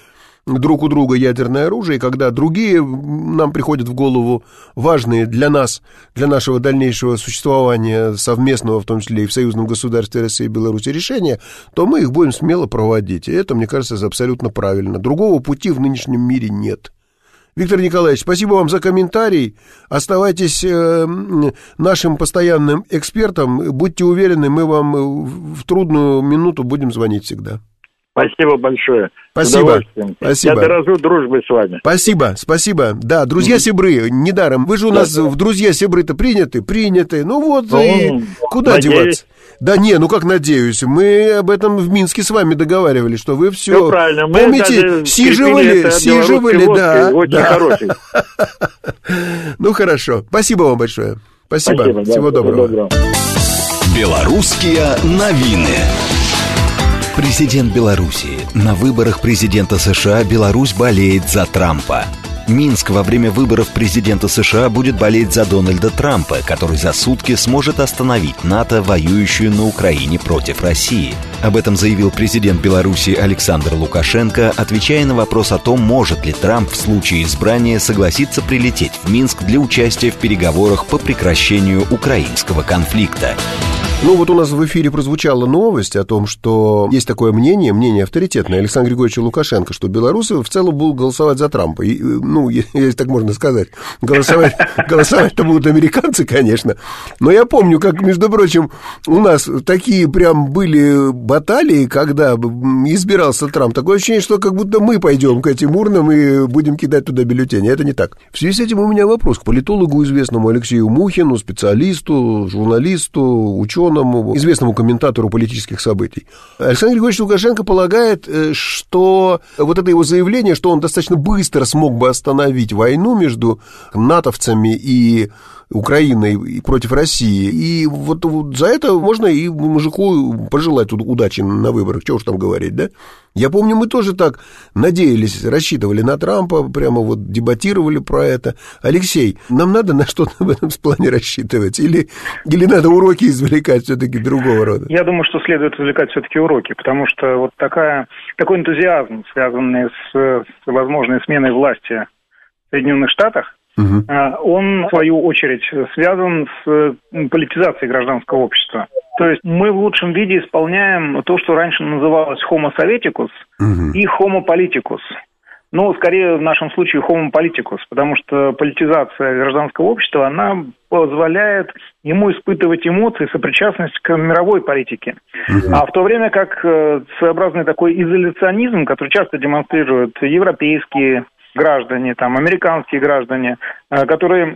друг у друга ядерное оружие, и когда другие нам приходят в голову важные для нас, для нашего дальнейшего существования совместного, в том числе и в союзном государстве России и Беларуси, решения, то мы их будем смело проводить. И это, мне кажется, абсолютно правильно. Другого пути в нынешнем мире нет. Виктор Николаевич, спасибо вам за комментарий. Оставайтесь э, нашим постоянным экспертом. Будьте уверены, мы вам э, в трудную минуту будем звонить всегда. Спасибо большое. Спасибо. Спасибо. Я дорожу дружбой с вами. Спасибо, спасибо. Да, друзья-сябры, недаром. Вы же у нас в друзья-сябры-то приняты, приняты. Ну вот, Ну, и куда надеюсь. деваться? Да не, ну как надеюсь. Мы об этом в Минске с вами договаривались, что вы все... Все правильно. Мы Помните, сиживали, сиживали, да. Очень да. хороший. Ну хорошо. Спасибо вам большое. Спасибо. Спасибо, да, Всего доброго. Белорусские новины. Президент Беларуси. На выборах президента США Беларусь болеет за Трампа. Минск во время выборов президента США будет болеть за Дональда Трампа, который за сутки сможет остановить НАТО, воюющую на Украине против России. Об этом заявил президент Беларуси Александр Лукашенко, отвечая на вопрос о том, может ли Трамп в случае избрания согласиться прилететь в Минск для участия в переговорах по прекращению украинского конфликта. Ну вот у нас в эфире прозвучала новость о том, что есть такое мнение, мнение авторитетное Александра Григорьевича Лукашенко, что белорусы в целом будут голосовать за Трампа. И, э, ну, если так можно сказать. Голосовать, голосовать-то будут американцы, конечно. Но я помню, как, между прочим, у нас такие прям были баталии, когда избирался Трамп. Такое ощущение, что как будто мы пойдем к этим урнам и будем кидать туда бюллетени. Это не так. В связи с этим у меня вопрос к политологу известному Алексею Мухину, специалисту, журналисту, ученому, известному комментатору политических событий. Александр Григорьевич Лукашенко полагает, э, что вот это его заявление, что он достаточно быстро смог бы остановить войну между натовцами и Украины и против России. И вот, вот за это можно и мужику пожелать удачи на выборах, чего уж там говорить, да? Я помню, мы тоже так надеялись, рассчитывали на Трампа, прямо вот дебатировали про это. Алексей, нам надо на что-то в этом плане рассчитывать? Или, или надо уроки извлекать все-таки другого рода? Я думаю, что следует извлекать все-таки уроки, потому что вот такая, такой энтузиазм, связанный с, с возможной сменой власти в Соединенных Штатах, угу. он, в свою очередь, связан с политизацией гражданского общества. То есть мы в лучшем виде исполняем то, что раньше называлось homo sovieticus угу. и homo politicus. Ну, скорее в нашем случае homo politicus, потому что политизация гражданского общества, она позволяет ему испытывать эмоции, сопричастность к мировой политике. Угу. А в то время как э, своеобразный такой изоляционизм, который часто демонстрируют европейские граждане, там, американские граждане, э, которые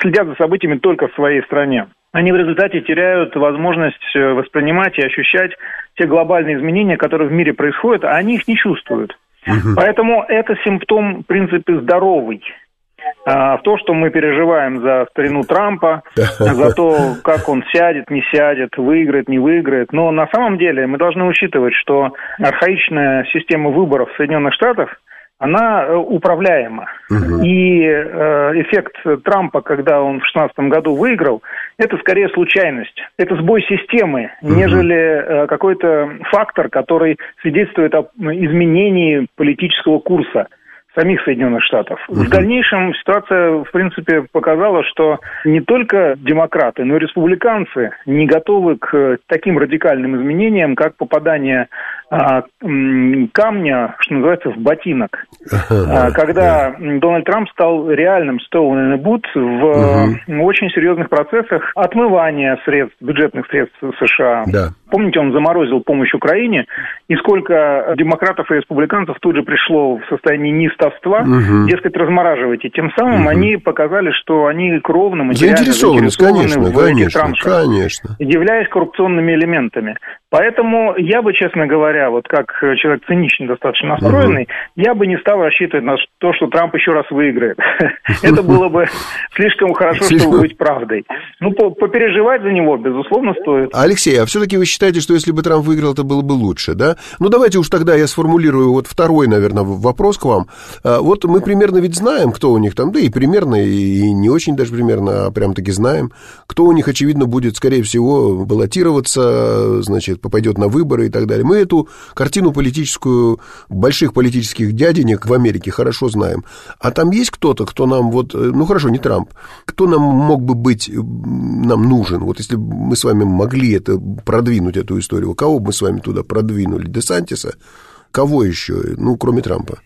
следят за событиями только в своей стране. Они в результате теряют возможность э, воспринимать и ощущать те глобальные изменения, которые в мире происходят, а они их не чувствуют. Угу. Поэтому это симптом, в принципе, здоровый. А, в то, что мы переживаем за старину Трампа, за то, как он сядет, не сядет, выиграет, не выиграет. Но на самом деле мы должны учитывать, что архаичная система выборов Соединенных Штатах – она э, управляема. Угу. И э, эффект Трампа, когда он в 2016 году выиграл, это скорее случайность. Это сбой системы, угу. нежели э, какой-то фактор, который свидетельствует о изменении политического курса самих Соединенных Штатов. Угу. В дальнейшем ситуация, в принципе, показала, что не только демократы, но и республиканцы не готовы к таким радикальным изменениям, как попадание камня, что называется, в ботинок. А, когда Дональд Трамп стал реальным Стоун Бут в угу. очень серьезных процессах отмывания средств, бюджетных средств США. Да. Помните, он заморозил помощь Украине, и сколько демократов и республиканцев тут же пришло в состояние неистовства, угу. дескать, размораживайте. Тем самым угу. они показали, что они кровно, материально заинтересованы, конечно, в конечно, этих траншах, конечно. являясь коррупционными элементами. Поэтому я бы, честно говоря, вот как человек цинично достаточно настроенный, угу. я бы не стал рассчитывать на то, что Трамп еще раз выиграет. Это было бы слишком хорошо, чтобы быть правдой. Ну, попереживать за него, безусловно, стоит. Алексей, а все-таки вы считаете, что если бы Трамп выиграл, это было бы лучше, да? Ну, давайте уж тогда я сформулирую вот второй, наверное, вопрос к вам. А, вот мы примерно ведь знаем, кто у них там, да и примерно, и не очень даже примерно, а прям-таки знаем, кто у них, очевидно, будет, скорее всего, баллотироваться, значит, попадет на выборы и так далее. Мы эту картину политическую больших политических дяденек в Америке хорошо знаем. А там есть кто-то, кто нам вот, э, ну хорошо, не Трамп, кто нам мог бы быть, нам нужен? Вот если бы мы с вами могли это продвинуть, эту историю, кого бы мы с вами туда продвинули? Десантиса? Кого еще? Ну, кроме Трампа.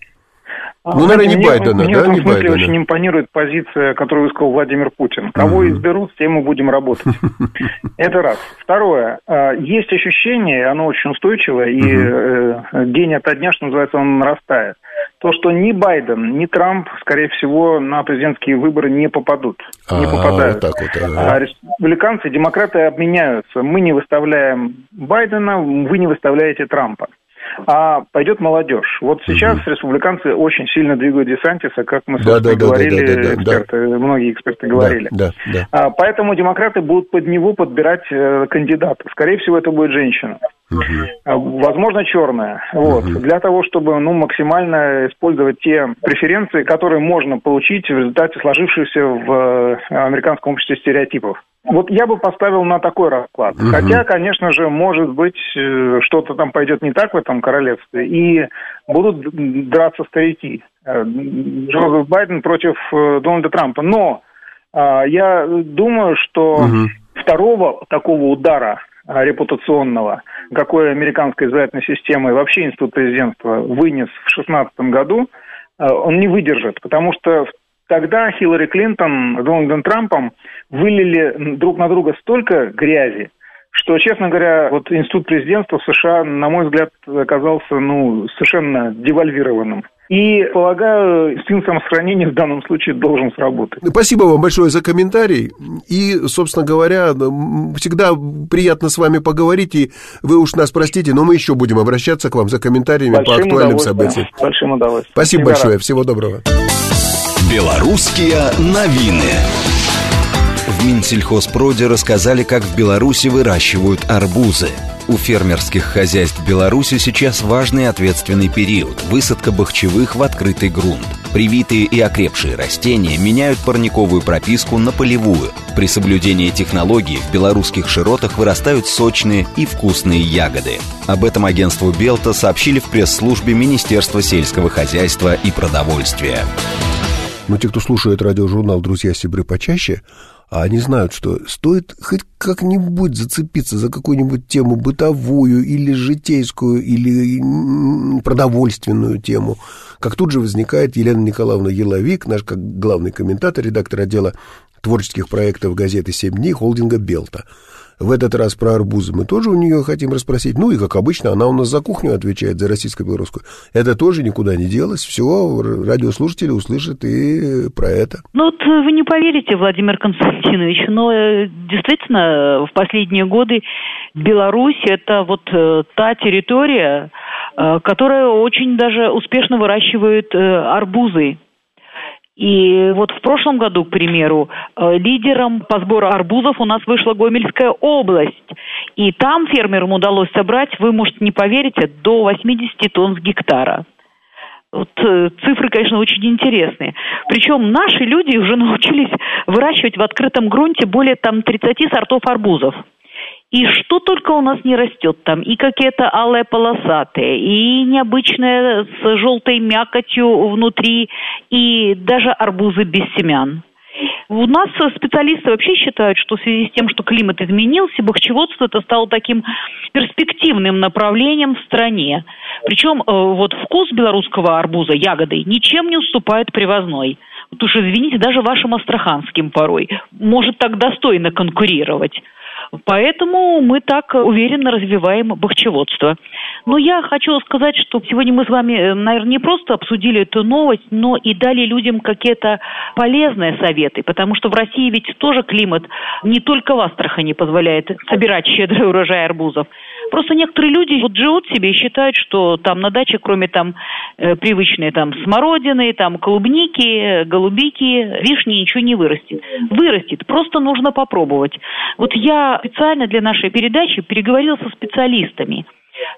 А, ну, наверное, не мне, Байдена, мне да? в этом смысле Байдена. очень импонирует позиция, которую высказал Владимир Путин. Кого угу. изберут, с тем мы будем работать. Это раз. Второе. А, есть ощущение, оно очень устойчивое, и угу. день ото дня, что называется, он нарастает. То, что ни Байден, ни Трамп, скорее всего, на президентские выборы не попадут. Не а, попадают. Республиканцы, демократы обменяются. Мы не выставляем Байдена, вы не выставляете Трампа а пойдет молодежь. Вот сейчас угу. республиканцы очень сильно двигают Десантиса, как мы, собственно, да, да, говорили, да, да, да, эксперты, да. многие эксперты говорили. Да, да, да. А, поэтому демократы будут под него подбирать э, кандидата. Скорее всего, это будет женщина. Угу. Возможно, черная. Вот. Угу. Для того, чтобы ну, максимально использовать те преференции, которые можно получить в результате сложившихся в э, американском обществе стереотипов. Вот я бы поставил на такой расклад. Угу. Хотя, конечно же, может быть, э, что-то там пойдет не так в этом королевстве, и будут драться старики. Джозеф Байден против Дональда Трампа. Но я думаю, что угу. второго такого удара репутационного, какой американская избирательная система и вообще институт президентства вынес в 2016 году, э, он не выдержит, потому что тогда Хиллари Клинтон с Дональдом Трампом вылили друг на друга столько грязи, что, честно говоря, вот институт президентства в США, на мой взгляд, оказался ну, совершенно девальвированным. И, полагаю, инстинкт самосохранения в данном случае должен сработать. Спасибо вам большое за комментарий. И, собственно говоря, всегда приятно с вами поговорить. И вы уж нас простите, но мы еще будем обращаться к вам за комментариями Большим по актуальным событиям. Большим удовольствием. Спасибо большое. Всего доброго. Белорусские новины. В Минсельхозпроде рассказали, как в Беларуси выращивают арбузы. У фермерских хозяйств Беларуси сейчас важный ответственный период – высадка бахчевых в открытый грунт. Привитые и окрепшие растения меняют парниковую прописку на полевую. При соблюдении технологий в белорусских широтах вырастают сочные и вкусные ягоды. Об этом агентству «Белта» сообщили в пресс-службе Министерства сельского хозяйства и продовольствия. Но те, кто слушает радиожурнал «Друзья Сибры» почаще, а они знают, что стоит хоть как-нибудь зацепиться за какую-нибудь тему бытовую или житейскую, или продовольственную тему, как тут же возникает Елена Николаевна Еловик, наш как главный комментатор, редактор отдела творческих проектов газеты «Семь дней» холдинга «Белта». В этот раз про арбузы мы тоже у нее хотим расспросить. Ну и, как обычно, она у нас за кухню отвечает, за российско-белорусскую. Это тоже никуда не делось. Все, радиослушатели услышат и про это. Ну вот вы не поверите, Владимир Константинович, но э, действительно в последние годы Беларусь – это вот э, та территория, э, которая очень даже успешно выращивает арбузы. И вот в прошлом году, к примеру, э, лидером по сбору арбузов у нас вышла Гомельская область. И там фермерам удалось собрать, вы, может, не поверите, до 80 тонн с гектара. Вот, э, цифры, конечно, очень интересные. Причем наши люди уже научились выращивать в открытом грунте более там 30 сортов арбузов. И что только у нас не растет там. И какие-то алые полосатые, и необычные с желтой мякотью внутри, и даже арбузы без семян. У нас специалисты вообще считают, что в связи с тем, что климат изменился, бахчеводство это стало таким перспективным направлением в стране. Причем э, вот вкус белорусского арбуза, ягоды, ничем не уступает привозной. Вот уж извините, даже вашим астраханским порой может так достойно конкурировать. Поэтому мы так уверенно развиваем бахчеводство. Но я хочу сказать, что сегодня мы с вами, э, наверное, не просто обсудили эту новость, но и дали людям какие-то полезные советы, потому что в России ведь тоже климат не только в Астрахани позволяет собирать щедрый урожай арбузов. Просто некоторые люди вот живут себе и считают, что там на даче, кроме там э, привычной там смородины, там клубники, голубики, вишни ничего не вырастет. Вырастет, просто нужно попробовать. Вот я специально для нашей передачи переговорила со специалистами,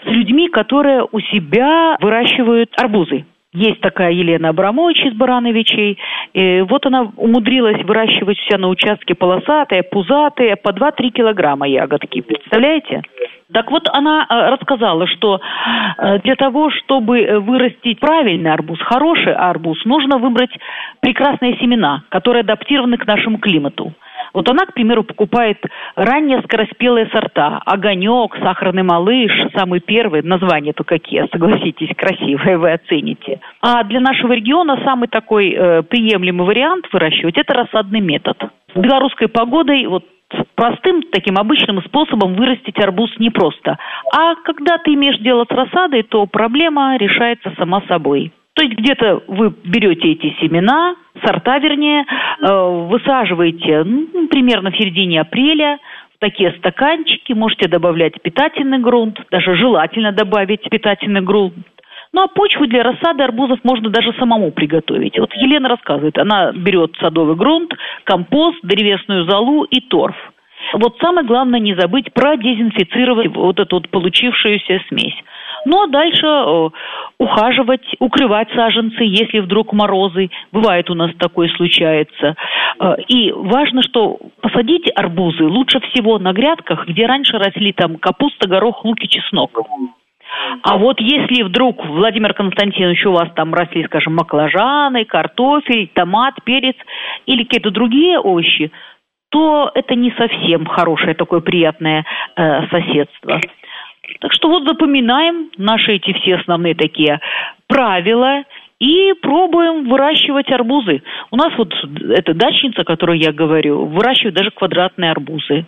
с людьми, которые у себя выращивают арбузы. Есть такая Елена Абрамович из Барановичей. И вот она умудрилась выращивать все на участке полосатые, пузатые, по 2-3 килограмма ягодки. Представляете? Так вот, она э, рассказала, что э, для того, чтобы вырастить правильный арбуз, хороший арбуз, нужно выбрать прекрасные семена, которые адаптированы к нашему климату. Вот она, к примеру, покупает ранние скороспелые сорта. Огонек, сахарный малыш, самый первый. Названия-то какие, согласитесь, красивые, вы оцените. А для нашего региона самый такой э, приемлемый вариант выращивать – это рассадный метод. С белорусской погодой вот простым таким обычным способом вырастить арбуз непросто. А когда ты имеешь дело с рассадой, то проблема решается сама собой. То есть где-то вы берете эти семена, сорта вернее, э, высаживаете ну, примерно в середине апреля, в такие стаканчики, можете добавлять питательный грунт, даже желательно добавить питательный грунт. Ну а почву для рассады арбузов можно даже самому приготовить. Вот Елена рассказывает, она берет садовый грунт, компост, древесную золу и торф. Вот самое главное не забыть продезинфицировать вот эту вот получившуюся смесь. Ну а дальше э, ухаживать, укрывать саженцы, если вдруг морозы. Бывает у нас такое случается. Э, и важно, что посадить арбузы лучше всего на грядках, где раньше росли там капуста, горох, лук и чеснок. А вот если вдруг, Владимир Константинович, у вас там росли, скажем, маклажаны, картофель, томат, перец или какие-то другие овощи, то это не совсем хорошее такое приятное э, соседство. Так что вот запоминаем наши эти все основные такие правила и пробуем выращивать арбузы. У нас вот эта дачница, о которой я говорю, выращивает даже квадратные арбузы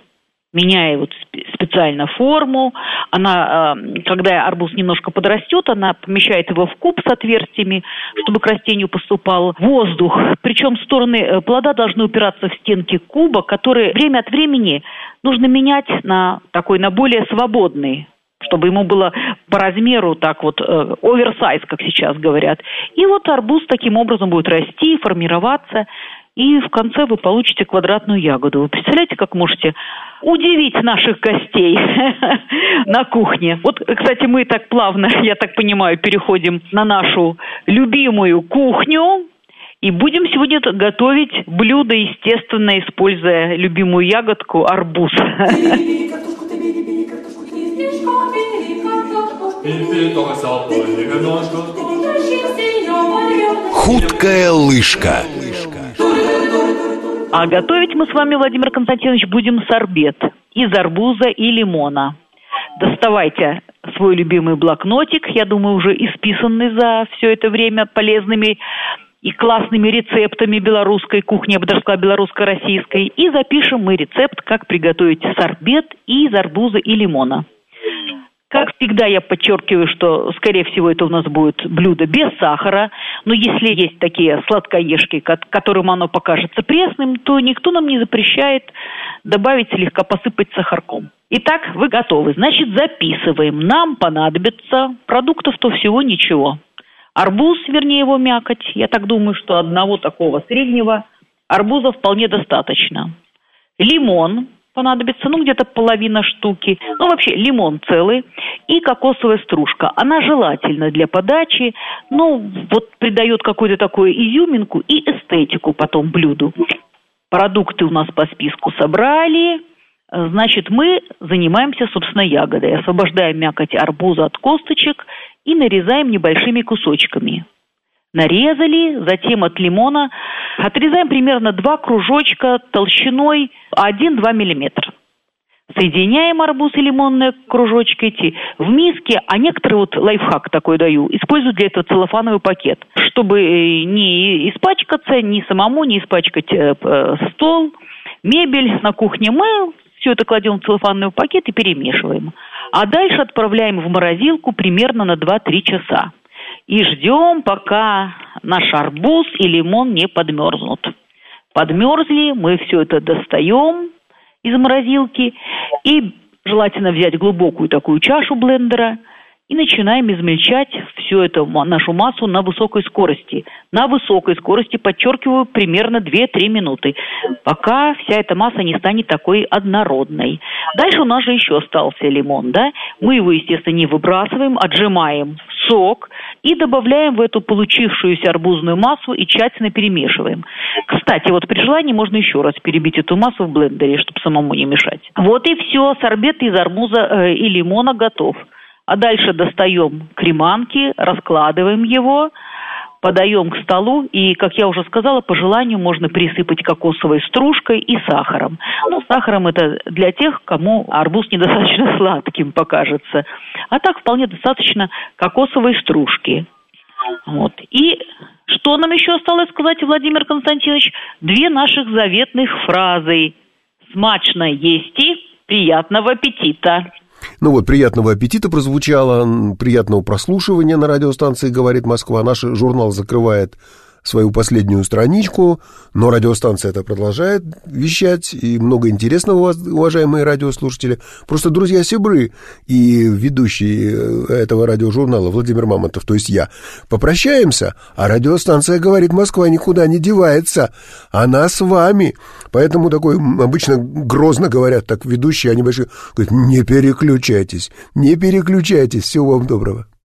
меняя вот специально форму. Она, э, когда арбуз немножко подрастет, она помещает его в куб с отверстиями, чтобы к растению поступал воздух. Причем стороны э, плода должны упираться в стенки куба, которые время от времени нужно менять на такой, на более свободный чтобы ему было по размеру так вот э, оверсайз, как сейчас говорят. И вот арбуз таким образом будет расти, формироваться. и в конце вы получите квадратную ягоду. Вы представляете, как можете удивить наших гостей на кухне. Вот, кстати, мы так плавно, я так понимаю, переходим на нашу любимую кухню. И будем сегодня готовить блюдо, естественно, используя любимую ягодку арбуз. Хуткая лыжка. А готовить мы с вами, Владимир Константинович, будем сорбет из арбуза и лимона. Доставайте свой любимый блокнотик, я думаю, уже исписанный за все это время полезными и классными рецептами белорусской кухни, я бы даже сказала, белорусско-российской. И запишем мы рецепт, как приготовить сорбет из арбуза и лимона. Как всегда, я подчеркиваю, что, скорее всего, это у нас будет блюдо без сахара. Но если есть такие сладкоежки, которым оно покажется пресным, то никто нам не запрещает добавить слегка посыпать сахарком. Итак, вы готовы. Значит, записываем. Нам понадобится продуктов-то всего ничего. Арбуз, вернее его мякоть. Я так думаю, что одного такого среднего арбуза вполне достаточно. Лимон, понадобится, ну, где-то половина штуки. Ну, вообще, лимон целый и кокосовая стружка. Она желательна для подачи, ну, вот придает какую-то такую изюминку и эстетику потом блюду. Продукты у нас по списку собрали. Значит, мы занимаемся, собственно, ягодой. Освобождаем мякоть арбуза от косточек и нарезаем небольшими кусочками нарезали, затем от лимона отрезаем примерно два кружочка толщиной 1-2 миллиметра. Соединяем арбуз и лимонные кружочки эти в миске, а некоторые вот лайфхак такой даю, используют для этого целлофановый пакет, чтобы э, не испачкаться, ни самому не испачкать э, стол, мебель на кухне. Мы все это кладем в целлофановый пакет и перемешиваем. А дальше отправляем в морозилку примерно на 2-3 часа и ждем, пока наш арбуз и лимон не подмерзнут. Подмерзли, мы все это достаем из морозилки и желательно взять глубокую такую чашу блендера и начинаем измельчать всю эту нашу массу на высокой скорости. На высокой скорости, подчеркиваю, примерно 2-3 минуты, пока вся эта масса не станет такой однородной. Дальше у нас же еще остался лимон, да? Мы его, естественно, не выбрасываем, отжимаем сок и добавляем в эту получившуюся арбузную массу и тщательно перемешиваем. Кстати, вот при желании можно еще раз перебить эту массу в блендере, чтобы самому не мешать. Вот и все, сорбет из арбуза э, и лимона готов. А дальше достаем креманки, раскладываем его, подаем к столу, и, как я уже сказала, по желанию можно присыпать кокосовой стружкой и сахаром. Ну, сахаром это для тех, кому арбуз недостаточно сладким покажется. А так вполне достаточно кокосовой стружки. Вот. И что нам еще осталось сказать, Владимир Константинович? Две наших заветных фразы. «Смачно есть и приятного аппетита». Ну вот, приятного аппетита прозвучало, приятного прослушивания на радиостанции «Говорит Москва». Наш журнал закрывает свою последнюю страничку, но радиостанция это продолжает вещать, и много интересного, уважаемые радиослушатели. Просто друзья Сибры и ведущий э, этого радиожурнала Владимир Мамонтов, то есть я, попрощаемся, а радиостанция говорит, Москва никуда не девается, она с вами. Поэтому такой обычно грозно говорят так ведущие, они большие, говорят, не переключайтесь, не переключайтесь, всего вам доброго.